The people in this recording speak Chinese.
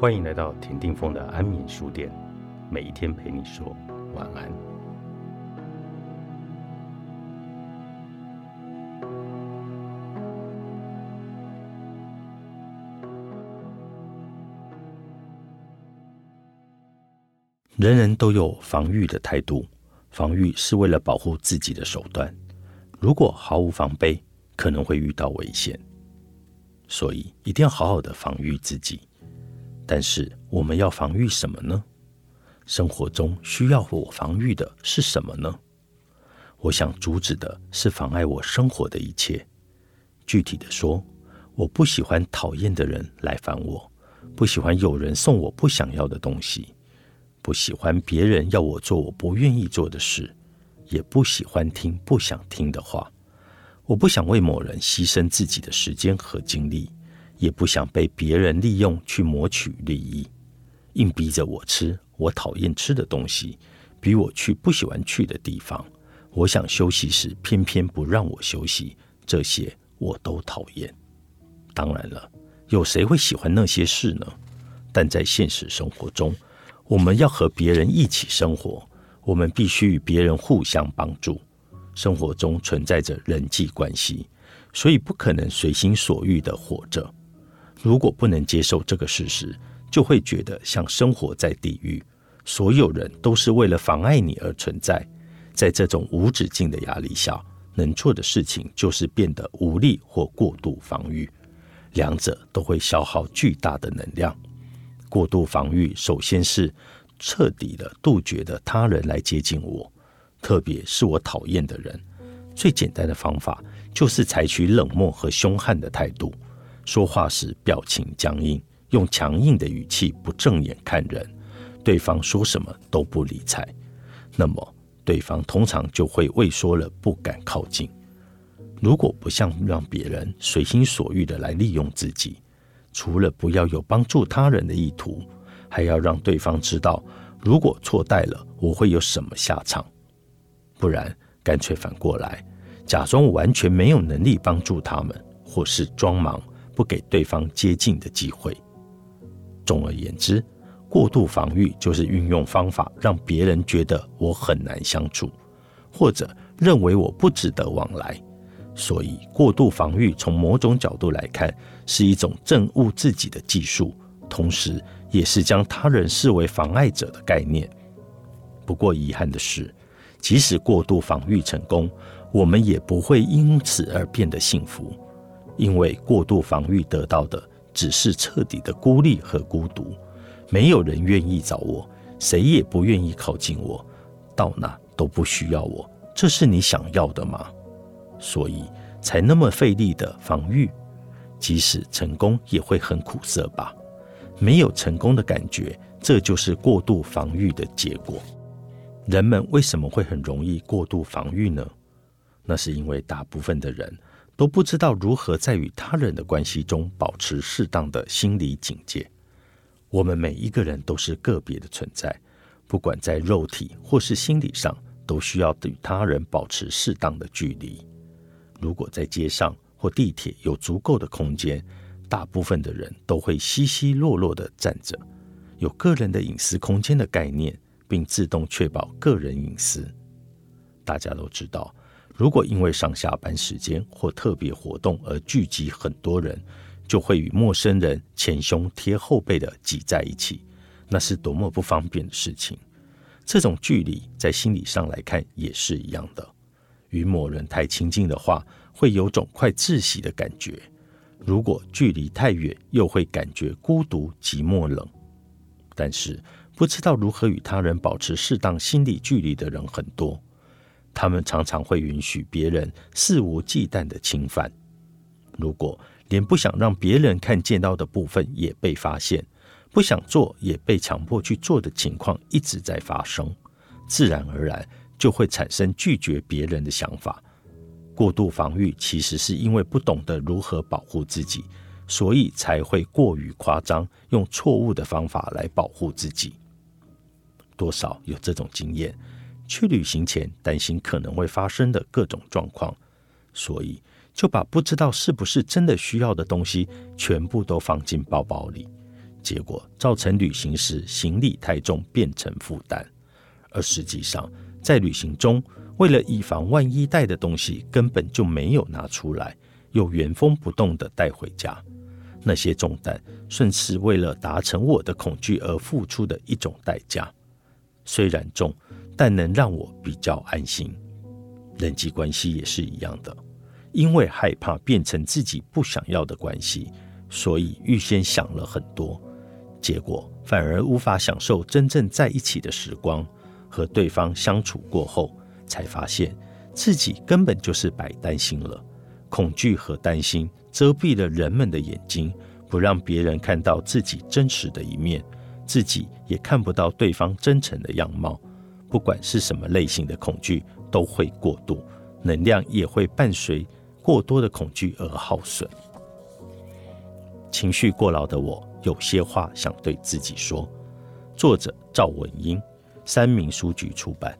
欢迎来到田定峰的安眠书店，每一天陪你说晚安。人人都有防御的态度，防御是为了保护自己的手段。如果毫无防备，可能会遇到危险。所以一定要好好的防御自己。但是我们要防御什么呢？生活中需要我防御的是什么呢？我想阻止的是妨碍我生活的一切。具体的说，我不喜欢讨厌的人来烦我，不喜欢有人送我不想要的东西，不喜欢别人要我做我不愿意做的事，也不喜欢听不想听的话。我不想为某人牺牲自己的时间和精力，也不想被别人利用去谋取利益，硬逼着我吃我讨厌吃的东西，逼我去不喜欢去的地方。我想休息时，偏偏不让我休息，这些我都讨厌。当然了，有谁会喜欢那些事呢？但在现实生活中，我们要和别人一起生活，我们必须与别人互相帮助。生活中存在着人际关系，所以不可能随心所欲的活着。如果不能接受这个事实，就会觉得像生活在地狱，所有人都是为了妨碍你而存在。在这种无止境的压力下，能做的事情就是变得无力或过度防御，两者都会消耗巨大的能量。过度防御首先是彻底的杜绝的他人来接近我。特别是我讨厌的人，最简单的方法就是采取冷漠和凶悍的态度，说话时表情僵硬，用强硬的语气不正眼看人，对方说什么都不理睬。那么对方通常就会畏缩了，不敢靠近。如果不想让别人随心所欲的来利用自己，除了不要有帮助他人的意图，还要让对方知道，如果错待了，我会有什么下场。不然，干脆反过来，假装我完全没有能力帮助他们，或是装忙，不给对方接近的机会。总而言之，过度防御就是运用方法让别人觉得我很难相处，或者认为我不值得往来。所以，过度防御从某种角度来看，是一种证悟自己的技术，同时也是将他人视为妨碍者的概念。不过，遗憾的是。即使过度防御成功，我们也不会因此而变得幸福，因为过度防御得到的只是彻底的孤立和孤独。没有人愿意找我，谁也不愿意靠近我，到哪都不需要我。这是你想要的吗？所以才那么费力的防御，即使成功也会很苦涩吧？没有成功的感觉，这就是过度防御的结果。人们为什么会很容易过度防御呢？那是因为大部分的人都不知道如何在与他人的关系中保持适当的心理警戒。我们每一个人都是个别的存在，不管在肉体或是心理上，都需要与他人保持适当的距离。如果在街上或地铁有足够的空间，大部分的人都会稀稀落落的站着，有个人的隐私空间的概念。并自动确保个人隐私。大家都知道，如果因为上下班时间或特别活动而聚集很多人，就会与陌生人前胸贴后背的挤在一起，那是多么不方便的事情。这种距离在心理上来看也是一样的。与某人太亲近的话，会有种快窒息的感觉；如果距离太远，又会感觉孤独、寂寞、冷。但是。不知道如何与他人保持适当心理距离的人很多，他们常常会允许别人肆无忌惮的侵犯。如果连不想让别人看见到的部分也被发现，不想做也被强迫去做的情况一直在发生，自然而然就会产生拒绝别人的想法。过度防御其实是因为不懂得如何保护自己，所以才会过于夸张，用错误的方法来保护自己。多少有这种经验？去旅行前担心可能会发生的各种状况，所以就把不知道是不是真的需要的东西全部都放进包包里，结果造成旅行时行李太重，变成负担。而实际上，在旅行中，为了以防万一带的东西根本就没有拿出来，又原封不动的带回家，那些重担，顺是为了达成我的恐惧而付出的一种代价。虽然重，但能让我比较安心。人际关系也是一样的，因为害怕变成自己不想要的关系，所以预先想了很多，结果反而无法享受真正在一起的时光。和对方相处过后，才发现自己根本就是白担心了。恐惧和担心遮蔽了人们的眼睛，不让别人看到自己真实的一面，自己也看不到对方真诚的样貌。不管是什么类型的恐惧，都会过度，能量也会伴随过多的恐惧而耗损。情绪过劳的我，有些话想对自己说。作者：赵文英。三明书局出版。